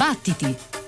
Battiti!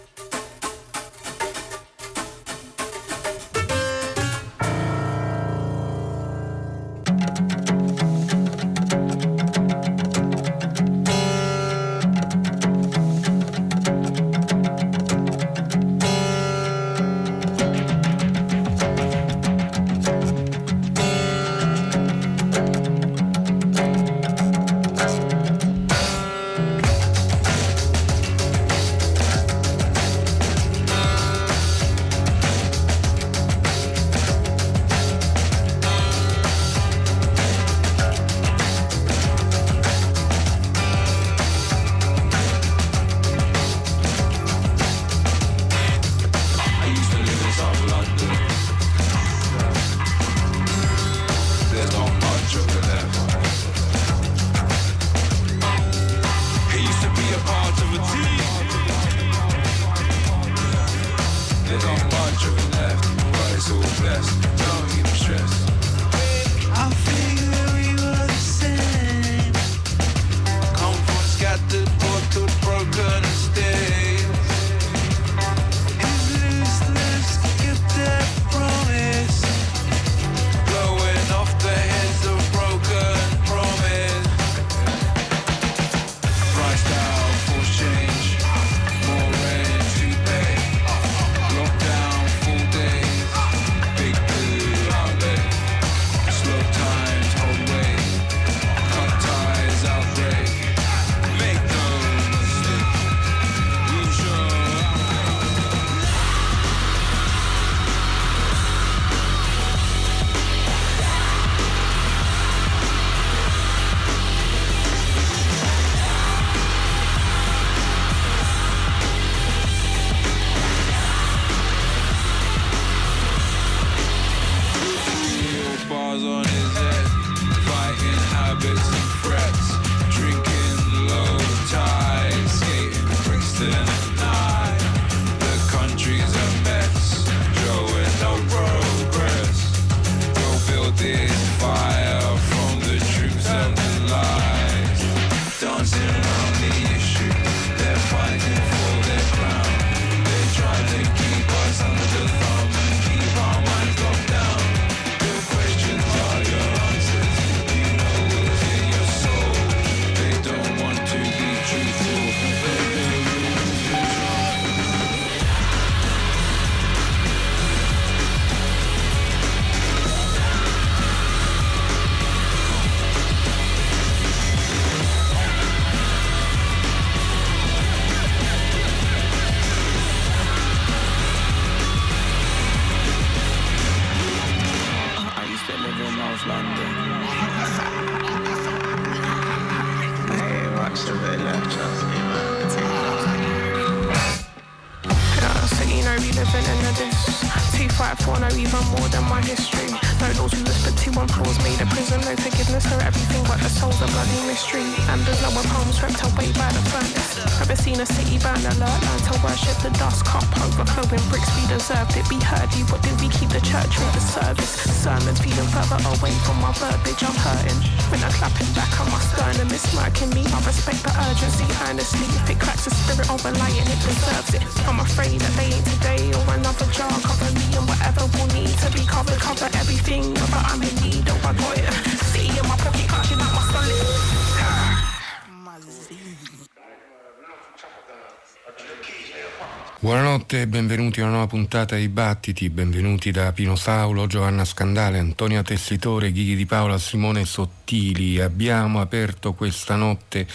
Benvenuti a una nuova puntata di Battiti, benvenuti da Pino Saulo, Giovanna Scandale, Antonia Tessitore, Ghighi di Paola, Simone Sottili. Abbiamo aperto questa notte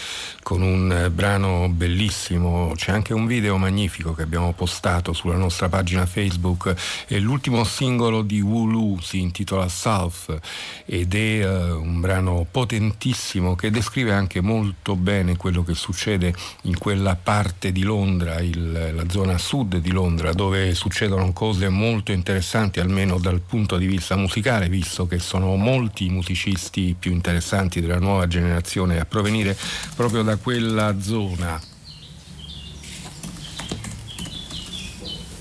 con un eh, brano bellissimo, c'è anche un video magnifico che abbiamo postato sulla nostra pagina Facebook, è l'ultimo singolo di Wulu, si intitola South ed è uh, un brano potentissimo che descrive anche molto bene quello che succede in quella parte di Londra, il, la zona sud di Londra, dove succedono cose molto interessanti, almeno dal punto di vista musicale, visto che sono molti i musicisti più interessanti della nuova generazione a provenire proprio da quella zona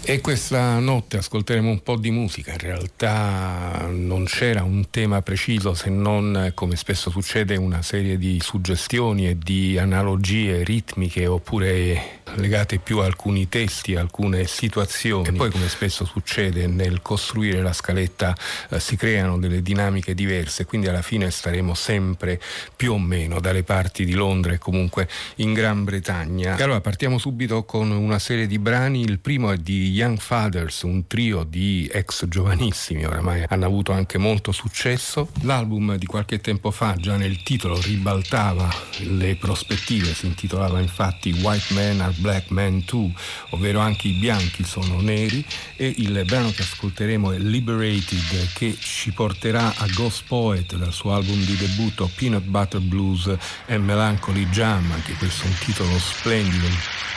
E questa notte ascolteremo un po' di musica, in realtà non c'era un tema preciso se non, come spesso succede, una serie di suggestioni e di analogie ritmiche oppure legate più a alcuni testi, a alcune situazioni. E poi come spesso succede nel costruire la scaletta eh, si creano delle dinamiche diverse, quindi alla fine staremo sempre più o meno dalle parti di Londra e comunque in Gran Bretagna. E allora partiamo subito con una serie di brani, il primo è di Young Fathers, un trio di ex giovanissimi, oramai hanno avuto anche molto successo. L'album di qualche tempo fa già nel titolo ribaltava le prospettive, si intitolava infatti White Men Are Black Men Too, ovvero anche i bianchi sono neri e il brano che ascolteremo è Liberated che ci porterà a Ghost Poet dal suo album di debutto Peanut Butter Blues e Melancholy Jam, anche questo è un titolo splendido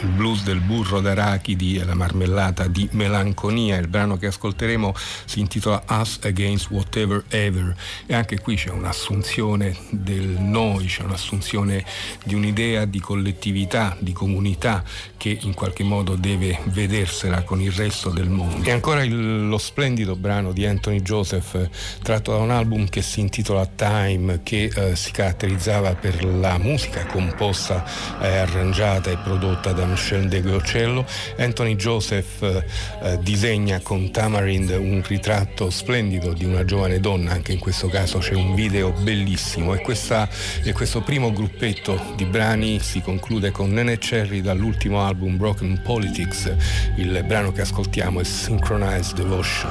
il blues del burro d'arachidi e la marmellata di melanconia. Il brano che ascolteremo si intitola Us Against Whatever Ever e anche qui c'è un'assunzione del noi, c'è un'assunzione di un'idea di collettività, di comunità che in qualche modo deve vedersela con il resto del mondo. E ancora il, lo splendido brano di Anthony Joseph tratto da un album che si intitola Time che eh, si caratterizzava per la musica composta e arrangiata e prodotta da Michel de Gocello. Anthony Joseph eh, eh, disegna con Tamarind un ritratto splendido di una giovane donna, anche in questo caso c'è un video bellissimo e, questa, e questo primo gruppetto di brani si conclude con Nene Cherry dall'ultimo album Broken Politics. Il brano che ascoltiamo è Synchronized Devotion.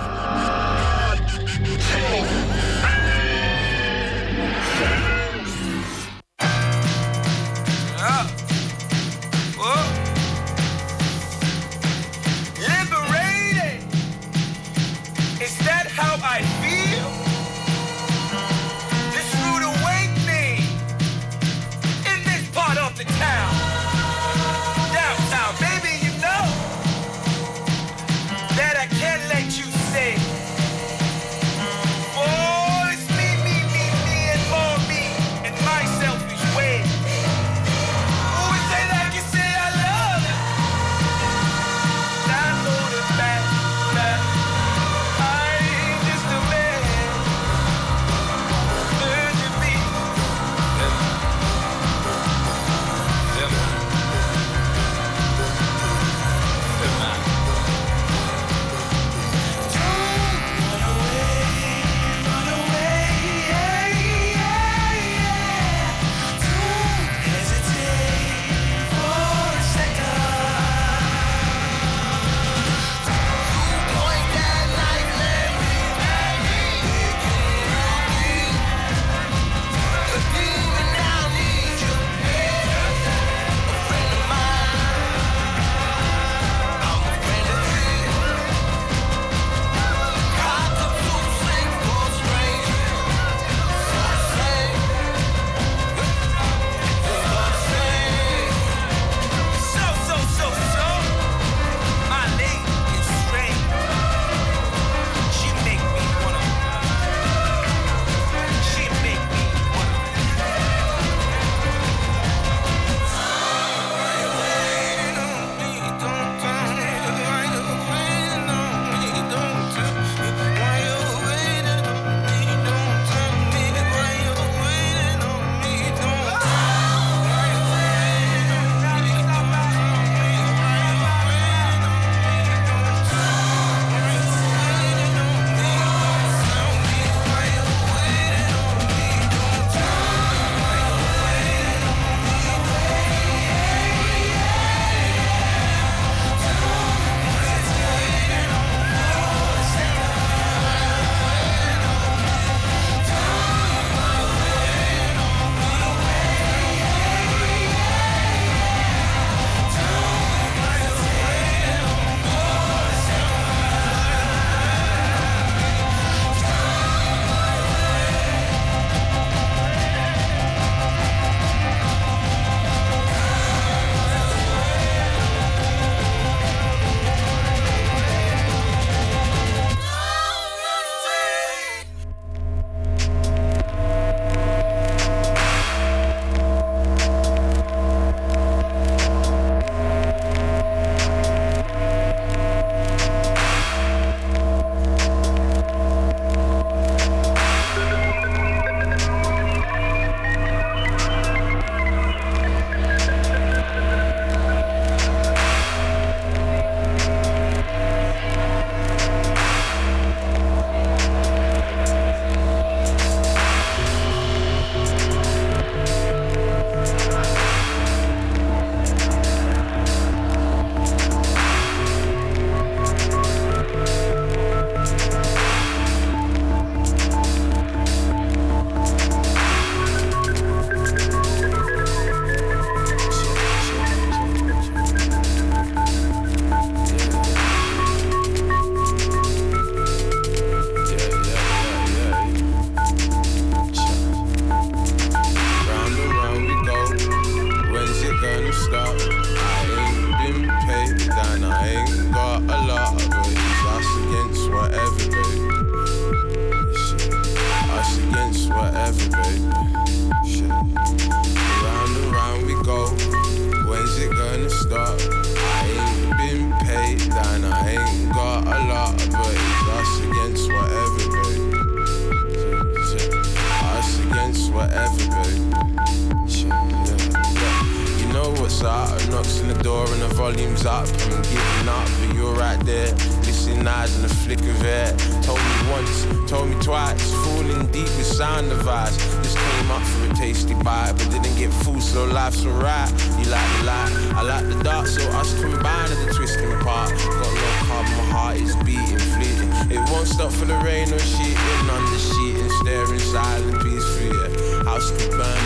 Game's up, I'm giving up, but you're right there. Missing eyes in the flick of air. Told me once, told me twice, falling deep with sound device. Just came up for a tasty bite, but didn't get full, so life's alright. You like the light, I like the dark, so us combine at the twisting part. Got no car, my heart is beating, fleeting. It won't stop for the rain or sheeting, under sheeting, staring silent, peaceful. Yeah. House could burn,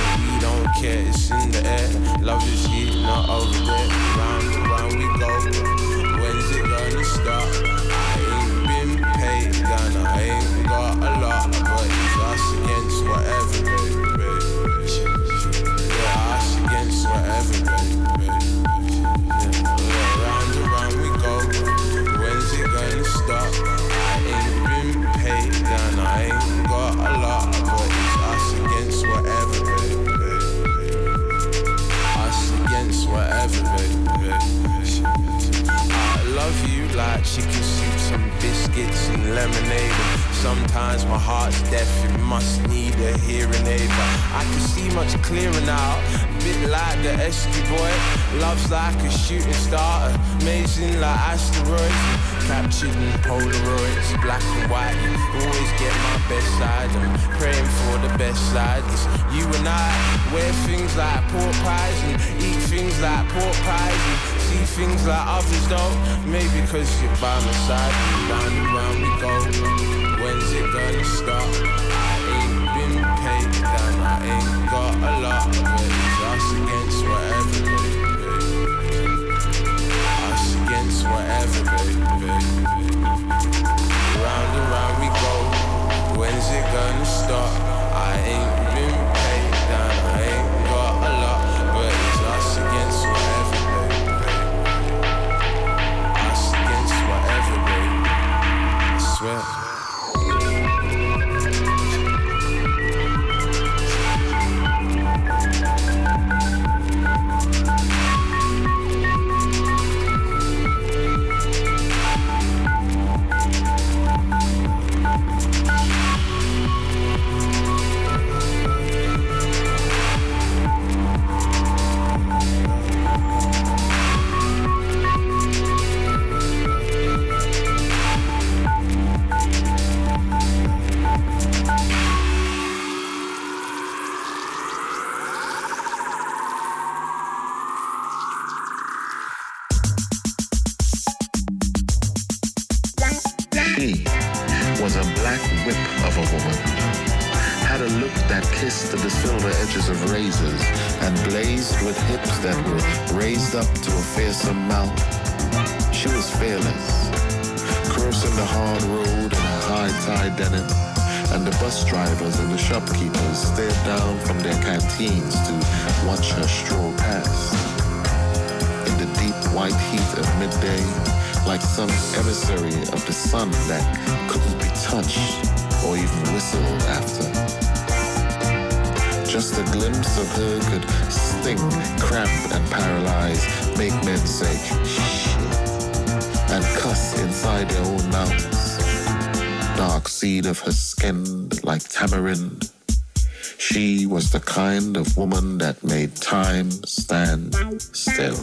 care, it's in the air. Love is here, not over there. Round and round we go. When's it gonna stop? I ain't been paid, and I ain't got a lot, but biscuits and lemonade. Sometimes my heart's deaf, it must need a hearing aid. But I can see much clearer now, bit like the Esky boy. Love's like a shooting star, amazing like asteroids. Captured in Polaroids, black and white. Always get my best side. I'm praying for the best side. It's you and I wear things like pork pies and eat things like pork pies see things like others don't. Maybe cause you're by my side. Round and round we go. When's it gonna stop? I ain't been paid down. I ain't got a lot. But it's us against whatever, baby. Us against whatever, baby. Round and round we go. When's it gonna stop? I ain't been I She was a black whip of a woman. Had a look that kissed the silver edges of razors and blazed with hips that were raised up to a fearsome mouth. She was fearless, crossing the hard road in a high-tie denim, and the bus drivers and the shopkeepers stared down from their canteens to watch her stroll past. In the deep white heat of midday, like some emissary of the sun that couldn't be touched or even whistled after. Just a glimpse of her could sting, cramp, and paralyze, make men say, shit, and cuss inside their own mouths. Dark seed of her skin like tamarind. She was the kind of woman that made time stand still.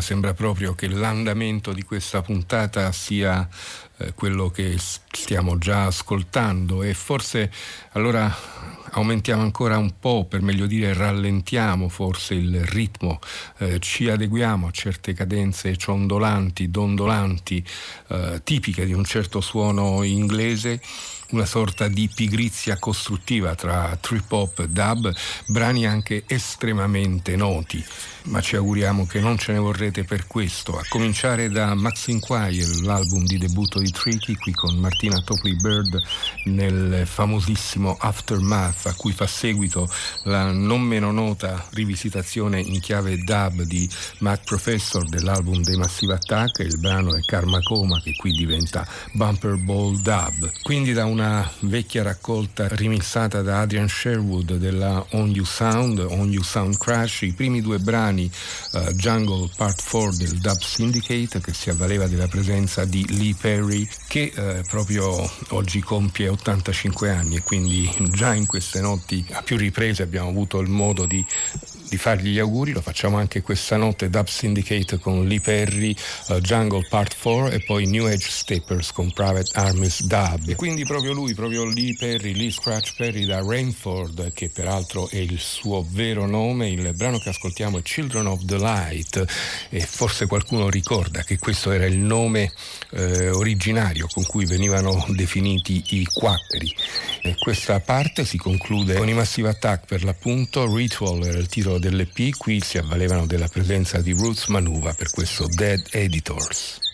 Sembra proprio che l'andamento di questa puntata sia eh, quello che stiamo già ascoltando e forse allora aumentiamo ancora un po', per meglio dire rallentiamo forse il ritmo, eh, ci adeguiamo a certe cadenze ciondolanti, dondolanti, eh, tipiche di un certo suono inglese una sorta di pigrizia costruttiva tra trip hop dub, brani anche estremamente noti ma ci auguriamo che non ce ne vorrete per questo. A cominciare da Max Inquiry, l'album di debutto di Tricky, qui con Martina Topley Bird nel famosissimo Aftermath, a cui fa seguito la non meno nota rivisitazione in chiave dub di Matt Professor dell'album dei Massive Attack, il brano è Karma Coma che qui diventa Bumper Ball Dub. Quindi da una vecchia raccolta remixata da Adrian Sherwood della On You Sound, On You Sound Crash, i primi due brani brani uh, Jungle Part 4 del Dub Syndicate che si avvaleva della presenza di Lee Perry che uh, proprio oggi compie 85 anni. E quindi già in queste notti a più riprese abbiamo avuto il modo di di fargli gli auguri, lo facciamo anche questa notte Dub Syndicate con Lee Perry, uh, Jungle Part 4 e poi New Age Steppers con Private Armies Dub. E quindi proprio lui, proprio Lee Perry, Lee Scratch Perry da Rainford, che peraltro è il suo vero nome, il brano che ascoltiamo è Children of the Light e forse qualcuno ricorda che questo era il nome eh, originario con cui venivano definiti i quatteri. E questa parte si conclude con i Massive Attack per l'appunto, Ritual era il titolo dell'EP, qui si avvalevano della presenza di Roots Manuva per questo Dead Editors.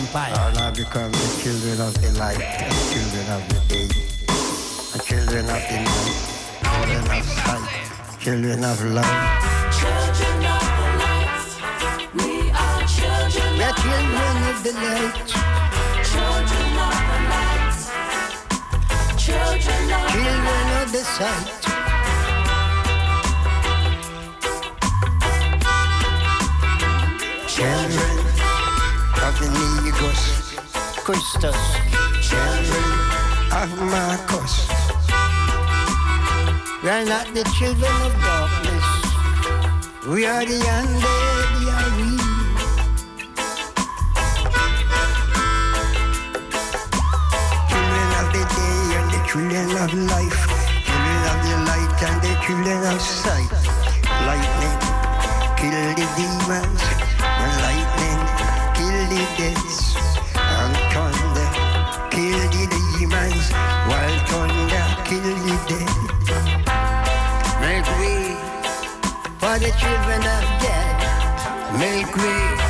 Vampire. And I become the children of the light, and children of the day, and children of the night, children of sight, children of love. Children of the light. We are children We are of the children of the light, Children of the light. Children of the children of the sight. Negus, Christus. children of Marcus. We are not the children of darkness. We are the undead, are we. Children of the day and the children of life. Children of the light and the children of sight. Lightning, kill the demons. The children of God. Make way.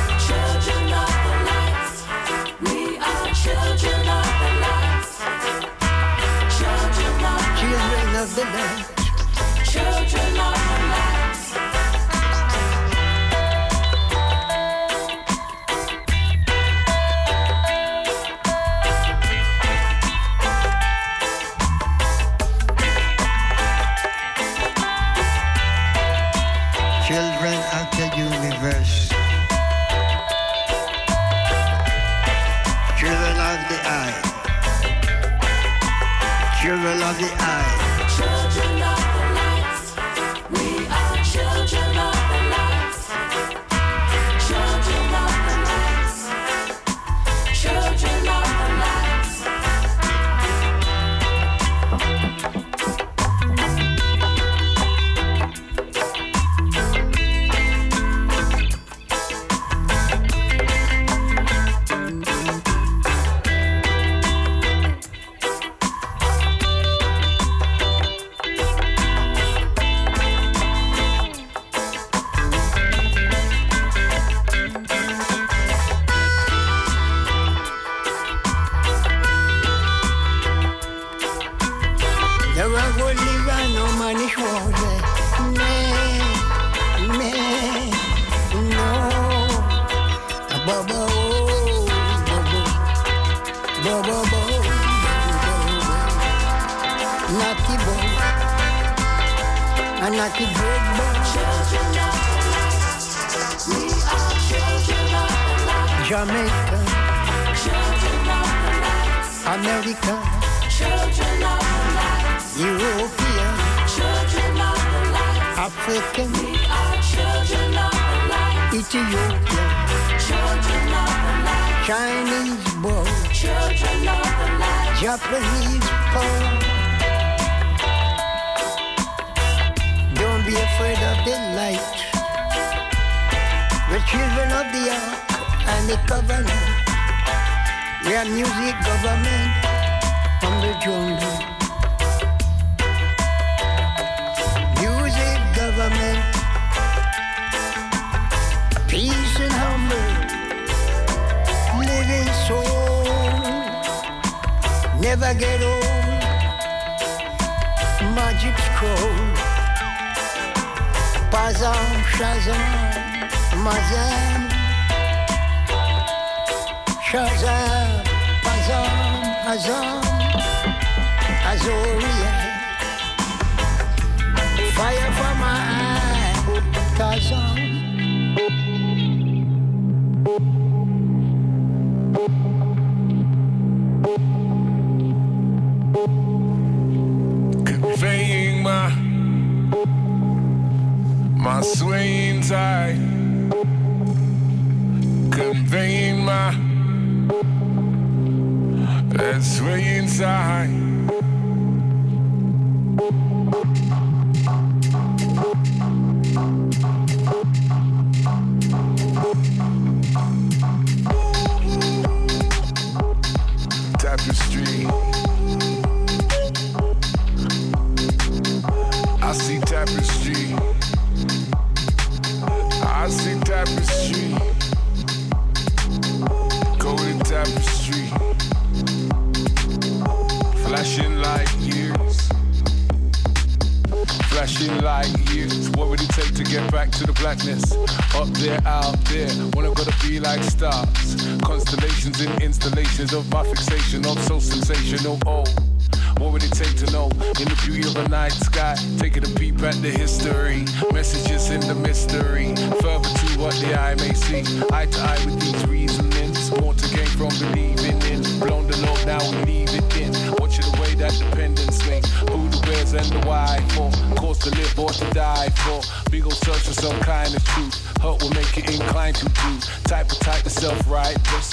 see eye to eye with these reasonings. More to gain from believing in. Blown the love, now we leave it in. Watching the way that dependence links. Who the where's and the why for. Cause to live or to die for. Big old search for some kind of truth. Hurt will make you inclined to do. Type of type of self-righteous.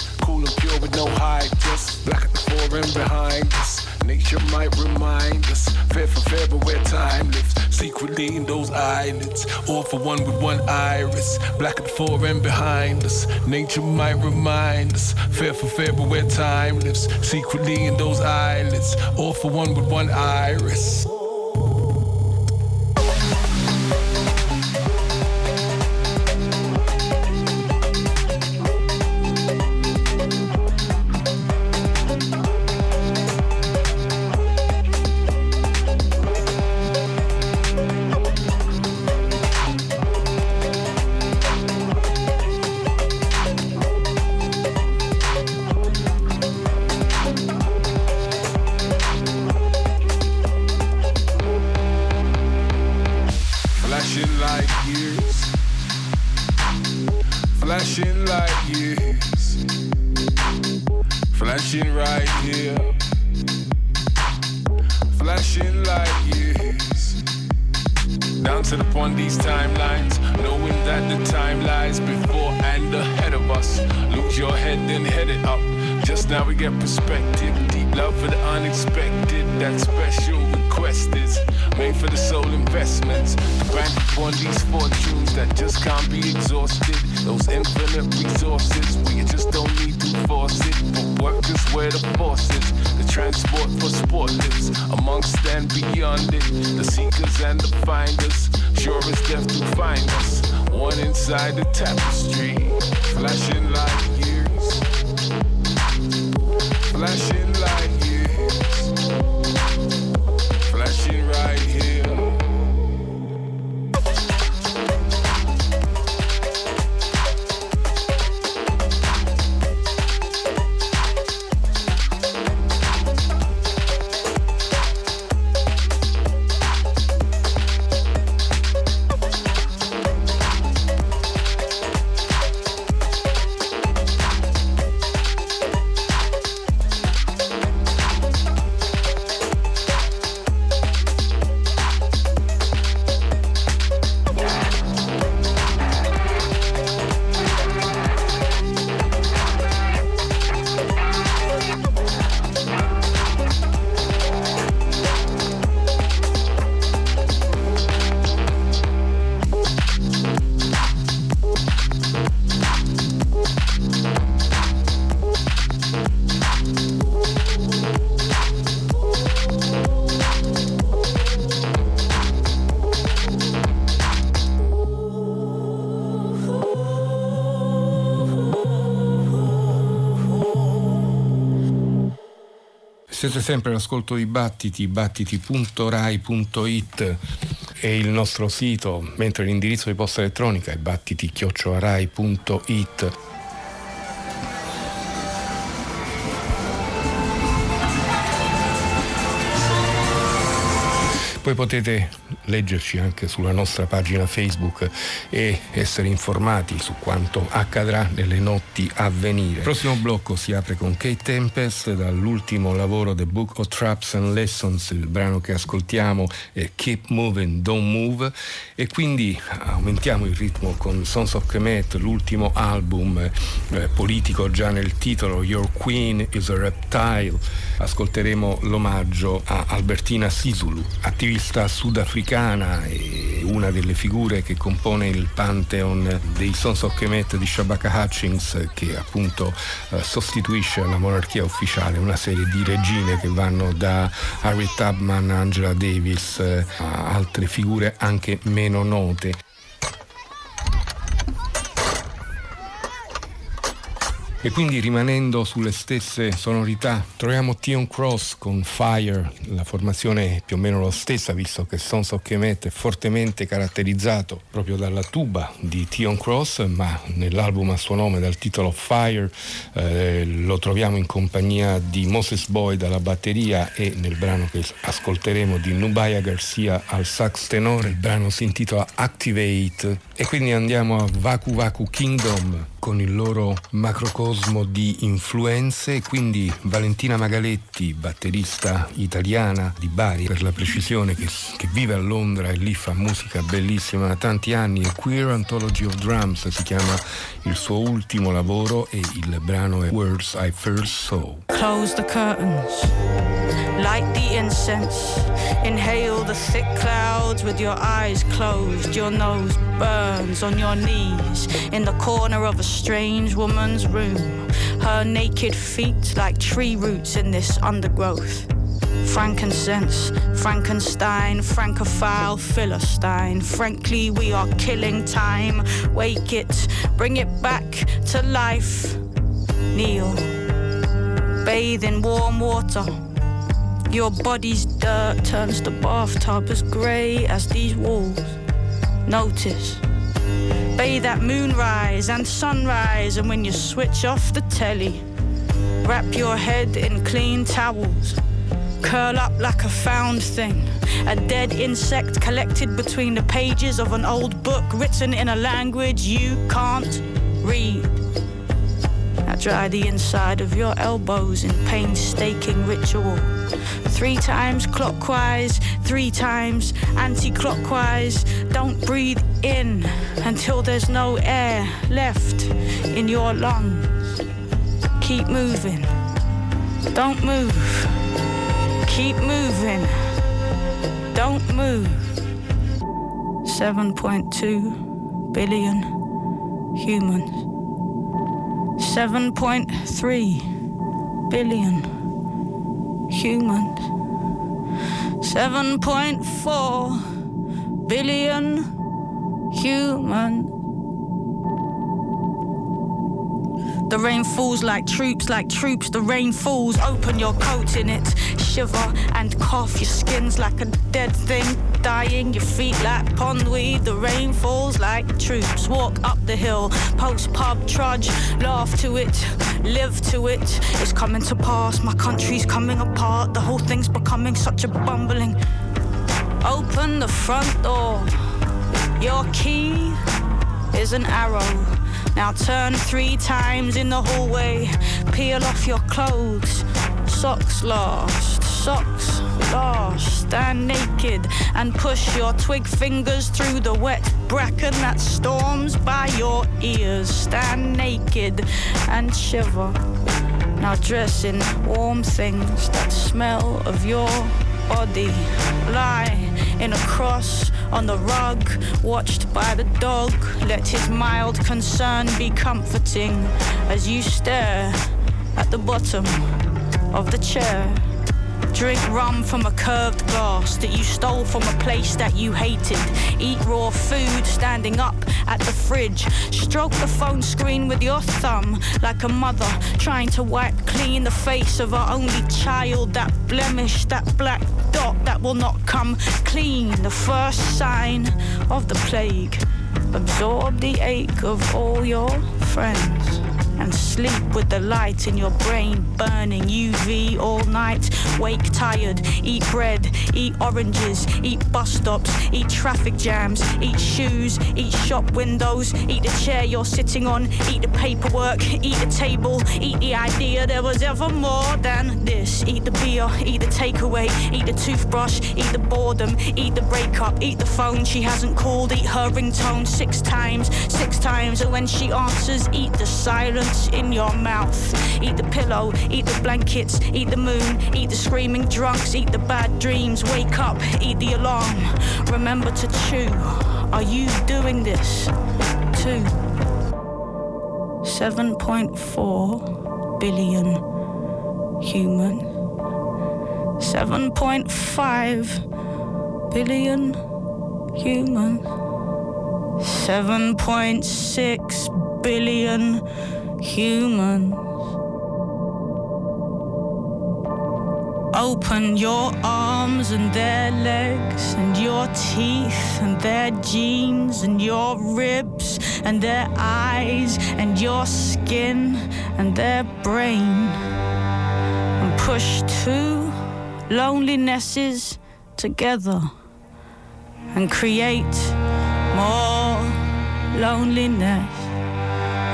eyelids, all for one with one iris. Black before and behind us, nature might remind us. Fair for fair, but where time lives, secretly in those eyelids, all for one with one iris. Siete sempre all'ascolto di Battiti, battiti.rai.it è il nostro sito, mentre l'indirizzo di posta elettronica è battiti-rai.it. Poi potete leggerci anche sulla nostra pagina Facebook e essere informati su quanto accadrà nelle notti a venire. Il prossimo blocco si apre con Kate Tempest dall'ultimo lavoro The Book of Traps and Lessons, il brano che ascoltiamo è Keep Moving, Don't Move e quindi aumentiamo il ritmo con Sons of Kemet, l'ultimo album eh, politico già nel titolo Your Queen is a Reptile. Ascolteremo l'omaggio a Albertina Sisulu, attivista sudafricana e una delle figure che compone il pantheon dei Sons of Kemet di Shabaka Hutchings che appunto eh, sostituisce alla monarchia ufficiale una serie di regine che vanno da Harriet Tubman, Angela Davis eh, a altre figure anche meno note. E quindi rimanendo sulle stesse sonorità, troviamo Tion Cross con Fire, la formazione è più o meno la stessa, visto che Sons of Kemet è fortemente caratterizzato proprio dalla tuba di Tion Cross, ma nell'album a suo nome dal titolo Fire eh, lo troviamo in compagnia di Moses Boyd alla batteria e nel brano che ascolteremo di Nubaya Garcia al sax tenore, il brano si intitola Activate. E quindi andiamo a Vaku Vaku Kingdom con il loro macrocosmo di influenze e quindi Valentina Magaletti, batterista italiana di Bari per la precisione che, che, vive a Londra e lì fa musica bellissima da tanti anni e Queer Anthology of Drums si chiama il suo ultimo lavoro e il brano è Words I First Saw. Close the curtains, light the incense, inhale the thick clouds with your eyes closed, your nose burns on your knees in the corner of a strange woman's room, her naked feet like tree roots in this undergrowth. Frankincense, Frankenstein, Francophile, Philistine. Frankly, we are killing time. Wake it, bring it back to life. Kneel, bathe in warm water. Your body's dirt turns the bathtub as grey as these walls. Notice bathe at moonrise and sunrise, and when you switch off the telly, wrap your head in clean towels. Curl up like a found thing, a dead insect collected between the pages of an old book written in a language you can't read. Dry the inside of your elbows in painstaking ritual. Three times clockwise, three times anti clockwise. Don't breathe in until there's no air left in your lungs. Keep moving. Don't move. Keep moving. Don't move. 7.2 billion humans. 7.3 billion humans. 7.4 billion humans. The rain falls like troops, like troops. The rain falls. Open your coat in it. Shiver and cough. Your skin's like a dead thing dying. Your feet like pondweed. The rain falls like troops. Walk up the hill. Post pub trudge. Laugh to it. Live to it. It's coming to pass. My country's coming apart. The whole thing's becoming such a bumbling. Open the front door. Your key is an arrow. Now turn three times in the hallway. Peel off your clothes. Socks last. Socks last. Stand naked and push your twig fingers through the wet bracken that storms by your ears. Stand naked and shiver. Now dress in warm things that smell of your body. Lie in a cross on the rug, watched by the dog. Let his mild concern be comforting as you stare at the bottom of the chair. Drink rum from a curved glass that you stole from a place that you hated. Eat raw food standing up at the fridge. Stroke the phone screen with your thumb like a mother trying to wipe clean the face of her only child. That blemish, that black dot that will not come clean. The first sign of the plague. Absorb the ache of all your friends and sleep with the light in your brain burning UV all night. Wake tired, eat bread, eat oranges, eat bus stops, eat traffic jams, eat shoes, eat shop windows, eat the chair you're sitting on, eat the paperwork, eat the table, eat the idea there was ever more than this. Eat the beer, eat the takeaway, eat the toothbrush, eat the boredom, eat the breakup, eat the phone she hasn't called, eat her ringtone six times, six times, and when she answers, eat the silence in your mouth. Eat the pillow, eat the blankets, eat the moon, eat the screaming drunks, eat the bad dreams. Wake up, eat the alarm. Remember to chew. Are you doing this too? 7.4 billion human. 7.5 billion human. 7.6 billion humans. Open your arms and their legs, and your teeth and their jeans, and your ribs and their eyes, and your skin and their brain. And push two lonelinesses together and create more loneliness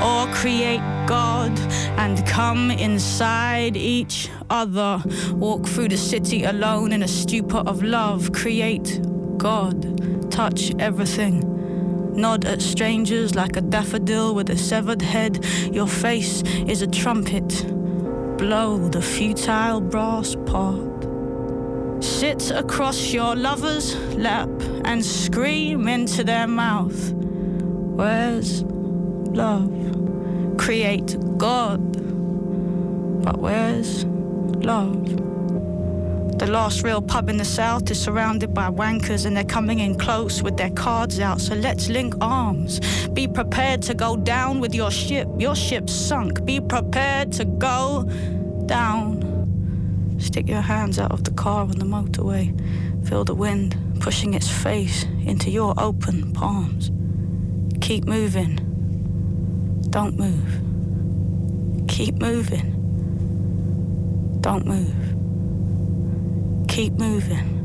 or create God and come inside each other. Walk through the city alone in a stupor of love. Create God. Touch everything. Nod at strangers like a daffodil with a severed head. Your face is a trumpet. Blow the futile brass part. Sit across your lover's lap and scream into their mouth. Where's love? Create God. But where's love? The last real pub in the south is surrounded by wankers and they're coming in close with their cards out. So let's link arms. Be prepared to go down with your ship. Your ship's sunk. Be prepared to go down. Stick your hands out of the car on the motorway. Feel the wind pushing its face into your open palms. Keep moving. Don't move. Keep moving. Don't move. Keep moving.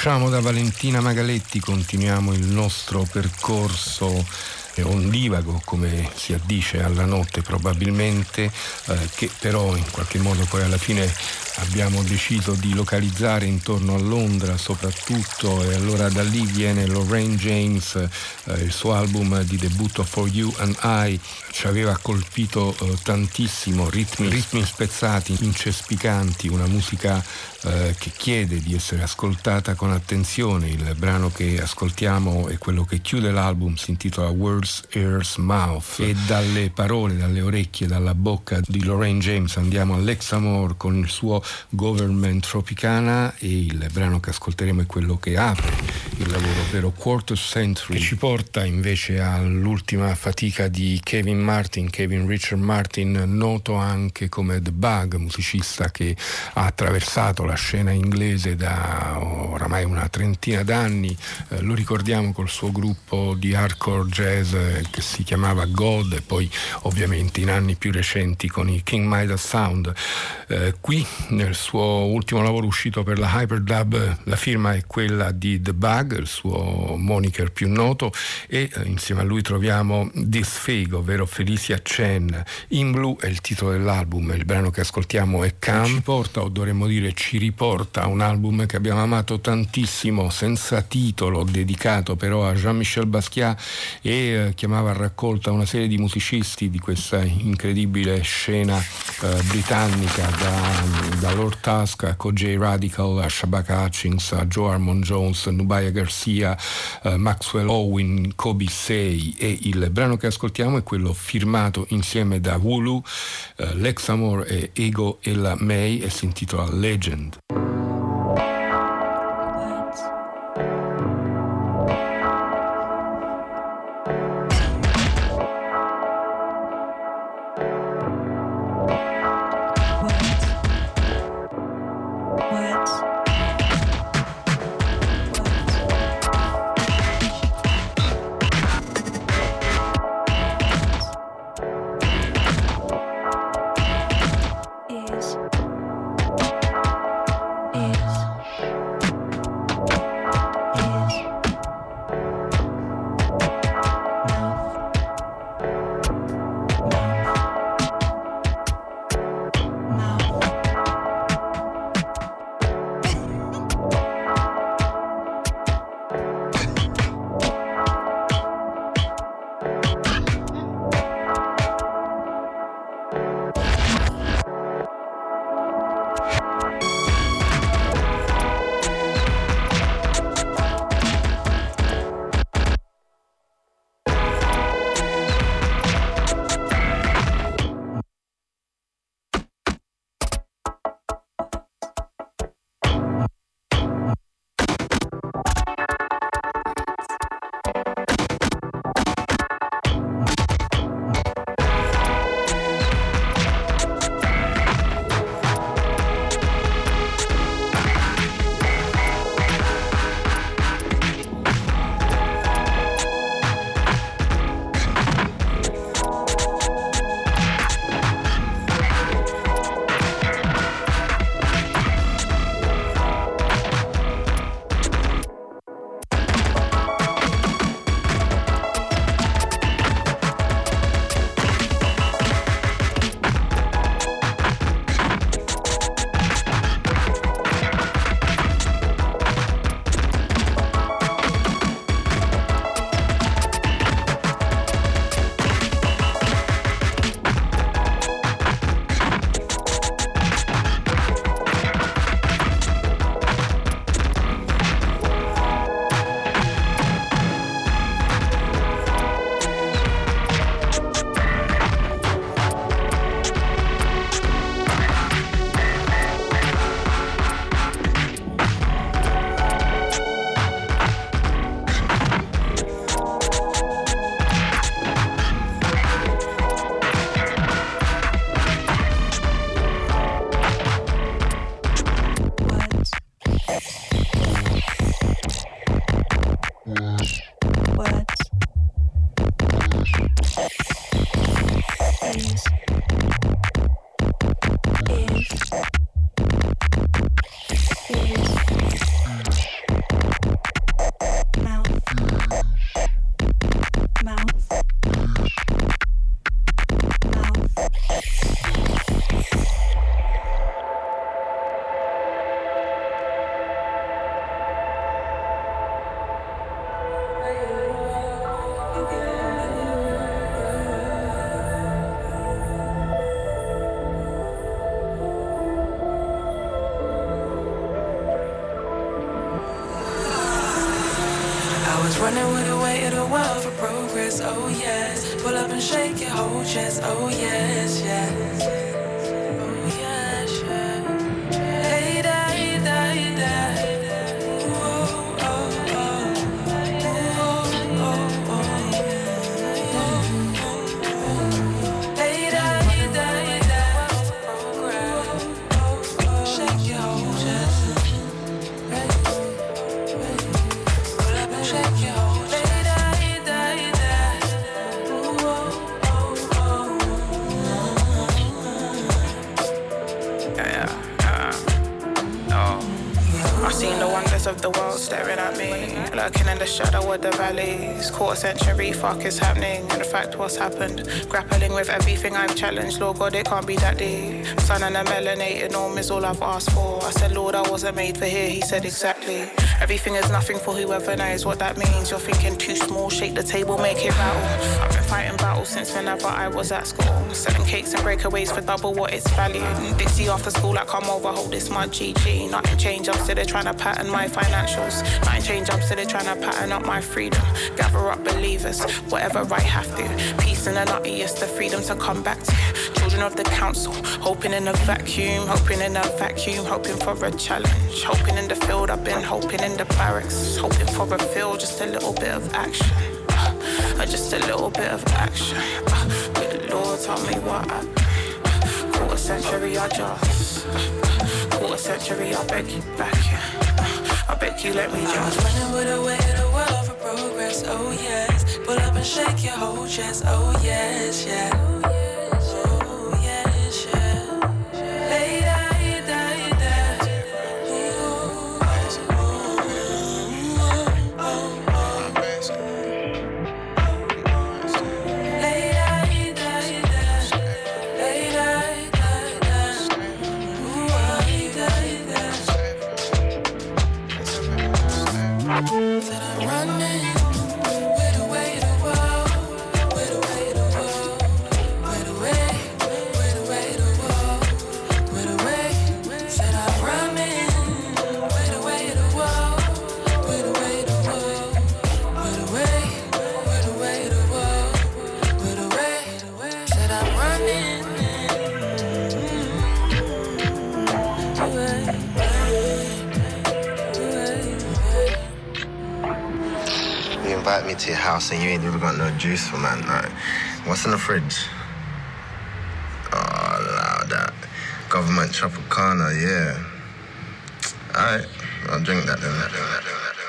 Usciamo da Valentina Magaletti, continuiamo il nostro percorso ondivago, come si addice alla notte probabilmente, eh, che però in qualche modo poi alla fine abbiamo deciso di localizzare intorno a Londra soprattutto e allora da lì viene Lorraine James, eh, il suo album di debutto For You and I ci aveva colpito eh, tantissimo, ritmi, ritmi spezzati, incespicanti, una musica eh, che chiede di essere ascoltata con attenzione. Il brano che ascoltiamo è quello che chiude l'album, si intitola Words, Ears, Mouth. E dalle parole, dalle orecchie, dalla bocca di Lorraine James andiamo a Lexamore con il suo Government Tropicana e il brano che ascolteremo è quello che apre il lavoro, ovvero Quarter Century, che ci porta invece all'ultima fatica di Kevin Martin, Kevin Richard Martin, noto anche come The Bug, musicista che ha attraversato la scena inglese da oramai una trentina d'anni, eh, lo ricordiamo col suo gruppo di hardcore jazz eh, che si chiamava God e poi ovviamente in anni più recenti con i King Midas Sound. Eh, qui nel suo ultimo lavoro uscito per la Hyperdub la firma è quella di The Bug, il suo moniker più noto e eh, insieme a lui troviamo Fig, ovvero Felicia Chen. In blu è il titolo dell'album, il brano che ascoltiamo è Cam. Ci porta, o dovremmo dire ci riporta, a un album che abbiamo amato tantissimo, senza titolo, dedicato però a Jean-Michel Basquiat e chiamava a raccolta una serie di musicisti di questa incredibile scena eh, britannica da, da Lord Tusk a Kojay Radical, a Shabaka Hutchings, a Joe Armond Jones, Nubaya Garcia, eh, Maxwell Owen, Kobe Say e il brano che ascoltiamo è quello firmato insieme da Wulu, eh, Lexamore e Ego Ella May e si intitola Legend. Oh yes, yes. Staring at me. Lurking in the shadow of the valleys. Quarter century, fuck is happening. And the fact, what's happened? Grappling with everything I've challenged. Lord God, it can't be that deep. Sun and a melanated norm is all I've asked for. I said, Lord, I wasn't made for here. He said, exactly. Everything is nothing for whoever knows what that means. You're thinking too small, shake the table, make it rattle. I've been fighting battles since whenever I was at school. Selling cakes and breakaways for double what it's valued. Dixie after school, I come over, hold this my GG. Nothing change, I'm still trying to pattern my financials. Nothing change, I'm still trying to pattern up my freedom. Gather up believers, whatever I have to. Peace in the nutty, yes, the freedom to come back to. Children of the council, hoping in a vacuum, hoping in a vacuum, hoping for a challenge. Hoping in the field, I've been hoping in the barracks. Hoping for a feel, just a little bit of action. Uh, just a little bit of action. Uh, the Lord told me what I. Uh, quarter century, I just. Uh, quarter century, I beg you back, yeah. I beg you, let me just. I was running with the way the world for progress, oh yes. Pull up and shake your whole chest, oh yes, yeah. to your house and you ain't even got no juice for man. Like, what's in the fridge? Oh, that. Government Tropicana, yeah. Alright, I'll drink that then.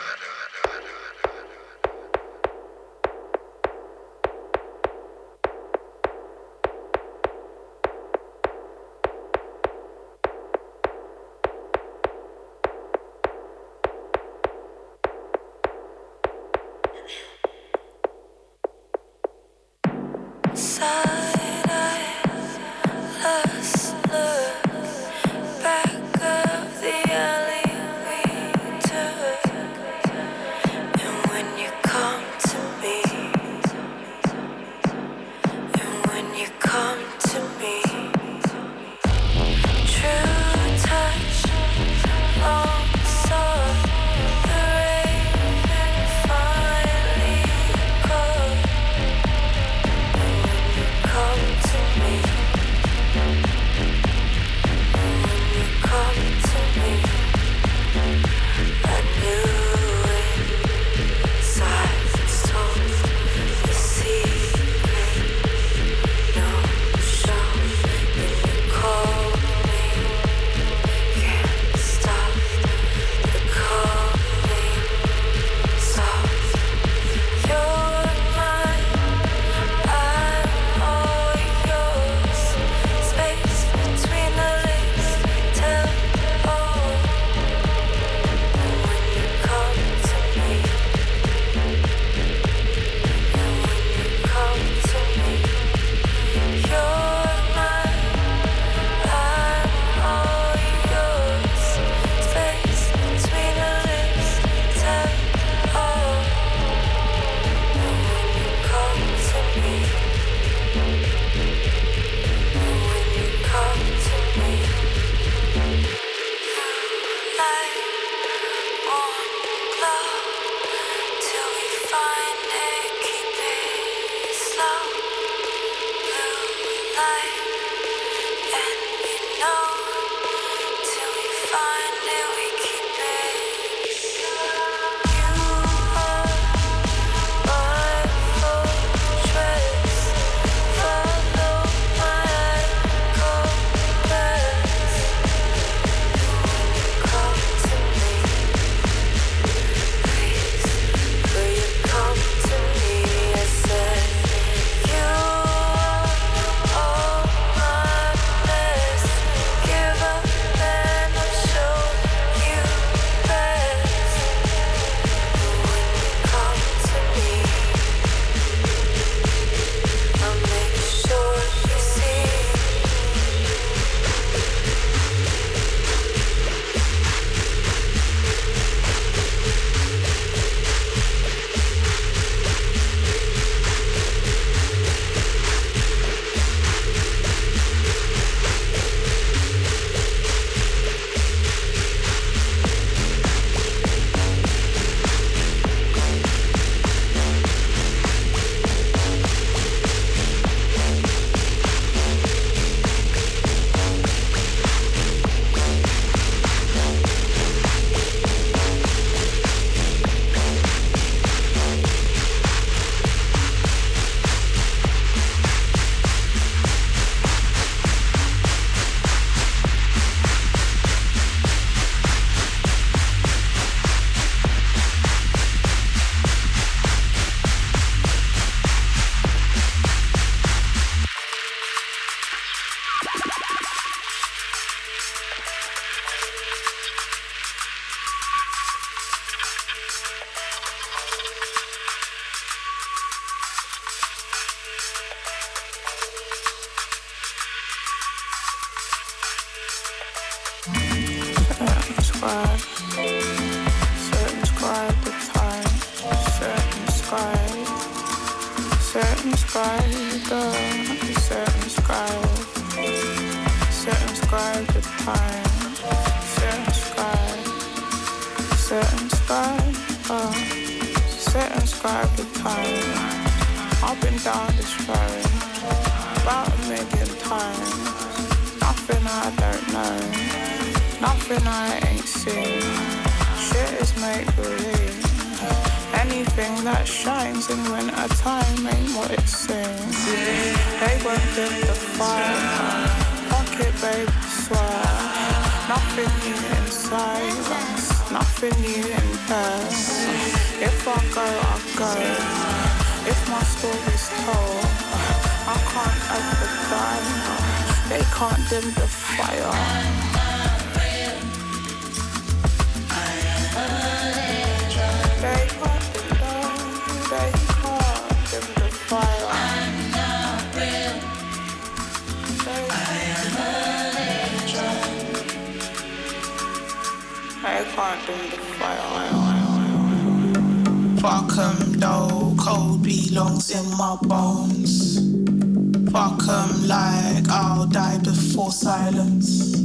come like I'll die before silence.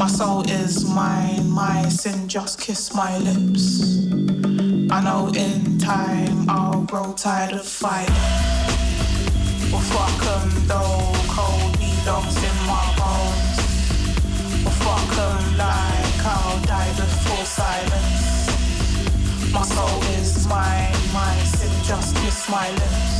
My soul is mine, my sin just kiss my lips. I know in time I'll grow tired of fighting. Well, fuck em though, cold needles in my bones. Well, fuck em like I'll die before silence. My soul is mine, my sin just kiss my lips.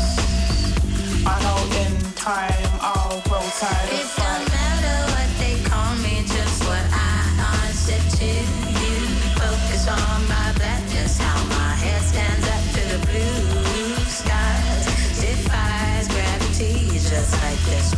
I know in time, all roll. It don't matter what they call me, just what I answer to you. Focus on my blackness, how my head stands up to the blue skies. Defies gravity, just like this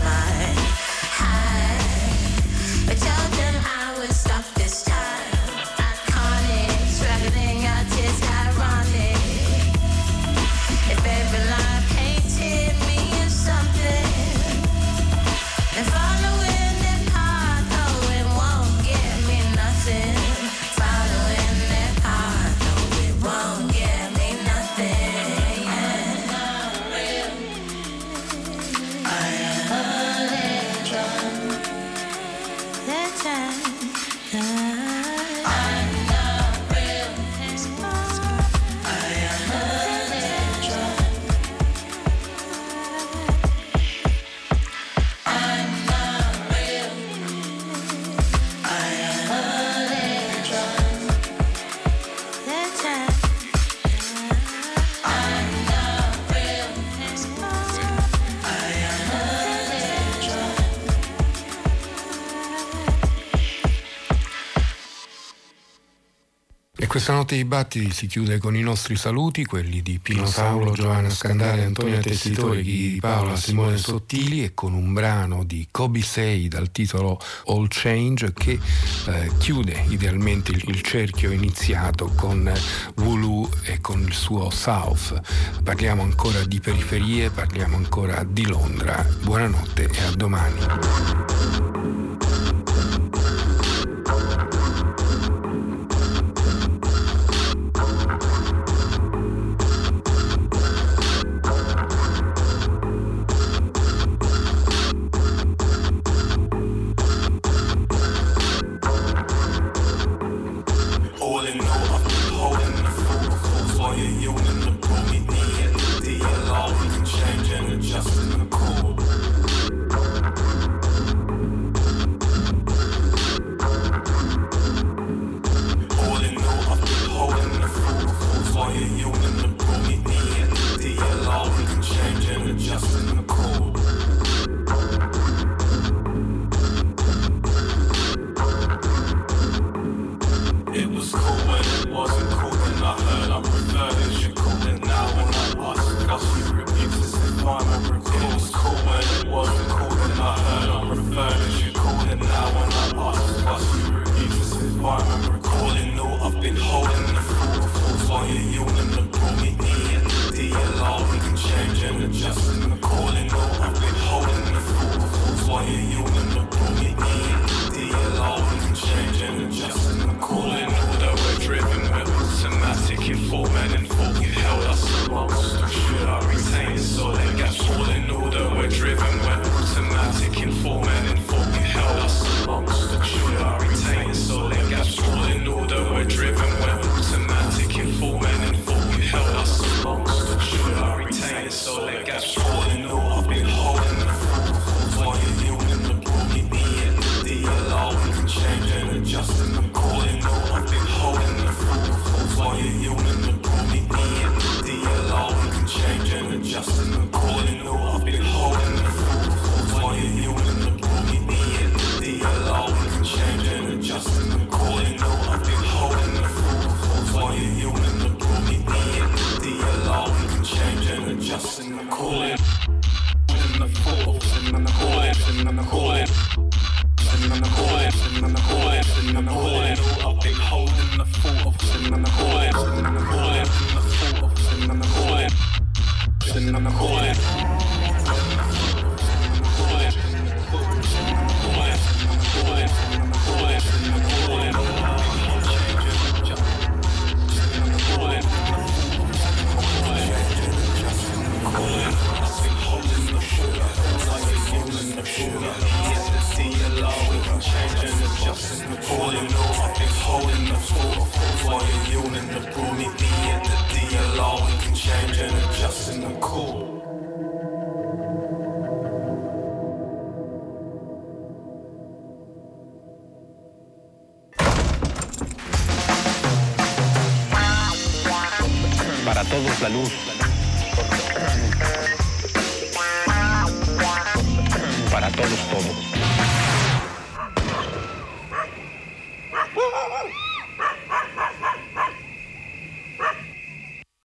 Notte di Battiti si chiude con i nostri saluti, quelli di Pino Saulo, Giovanna Scandale, Antonio Tessitore, di Paola, Simone Sottili e con un brano di Kobe 6 dal titolo All Change che eh, chiude idealmente il, il, cerchio iniziato con Wulu e con il suo South. Parliamo ancora di periferie, parliamo ancora di Londra. Buonanotte e a domani.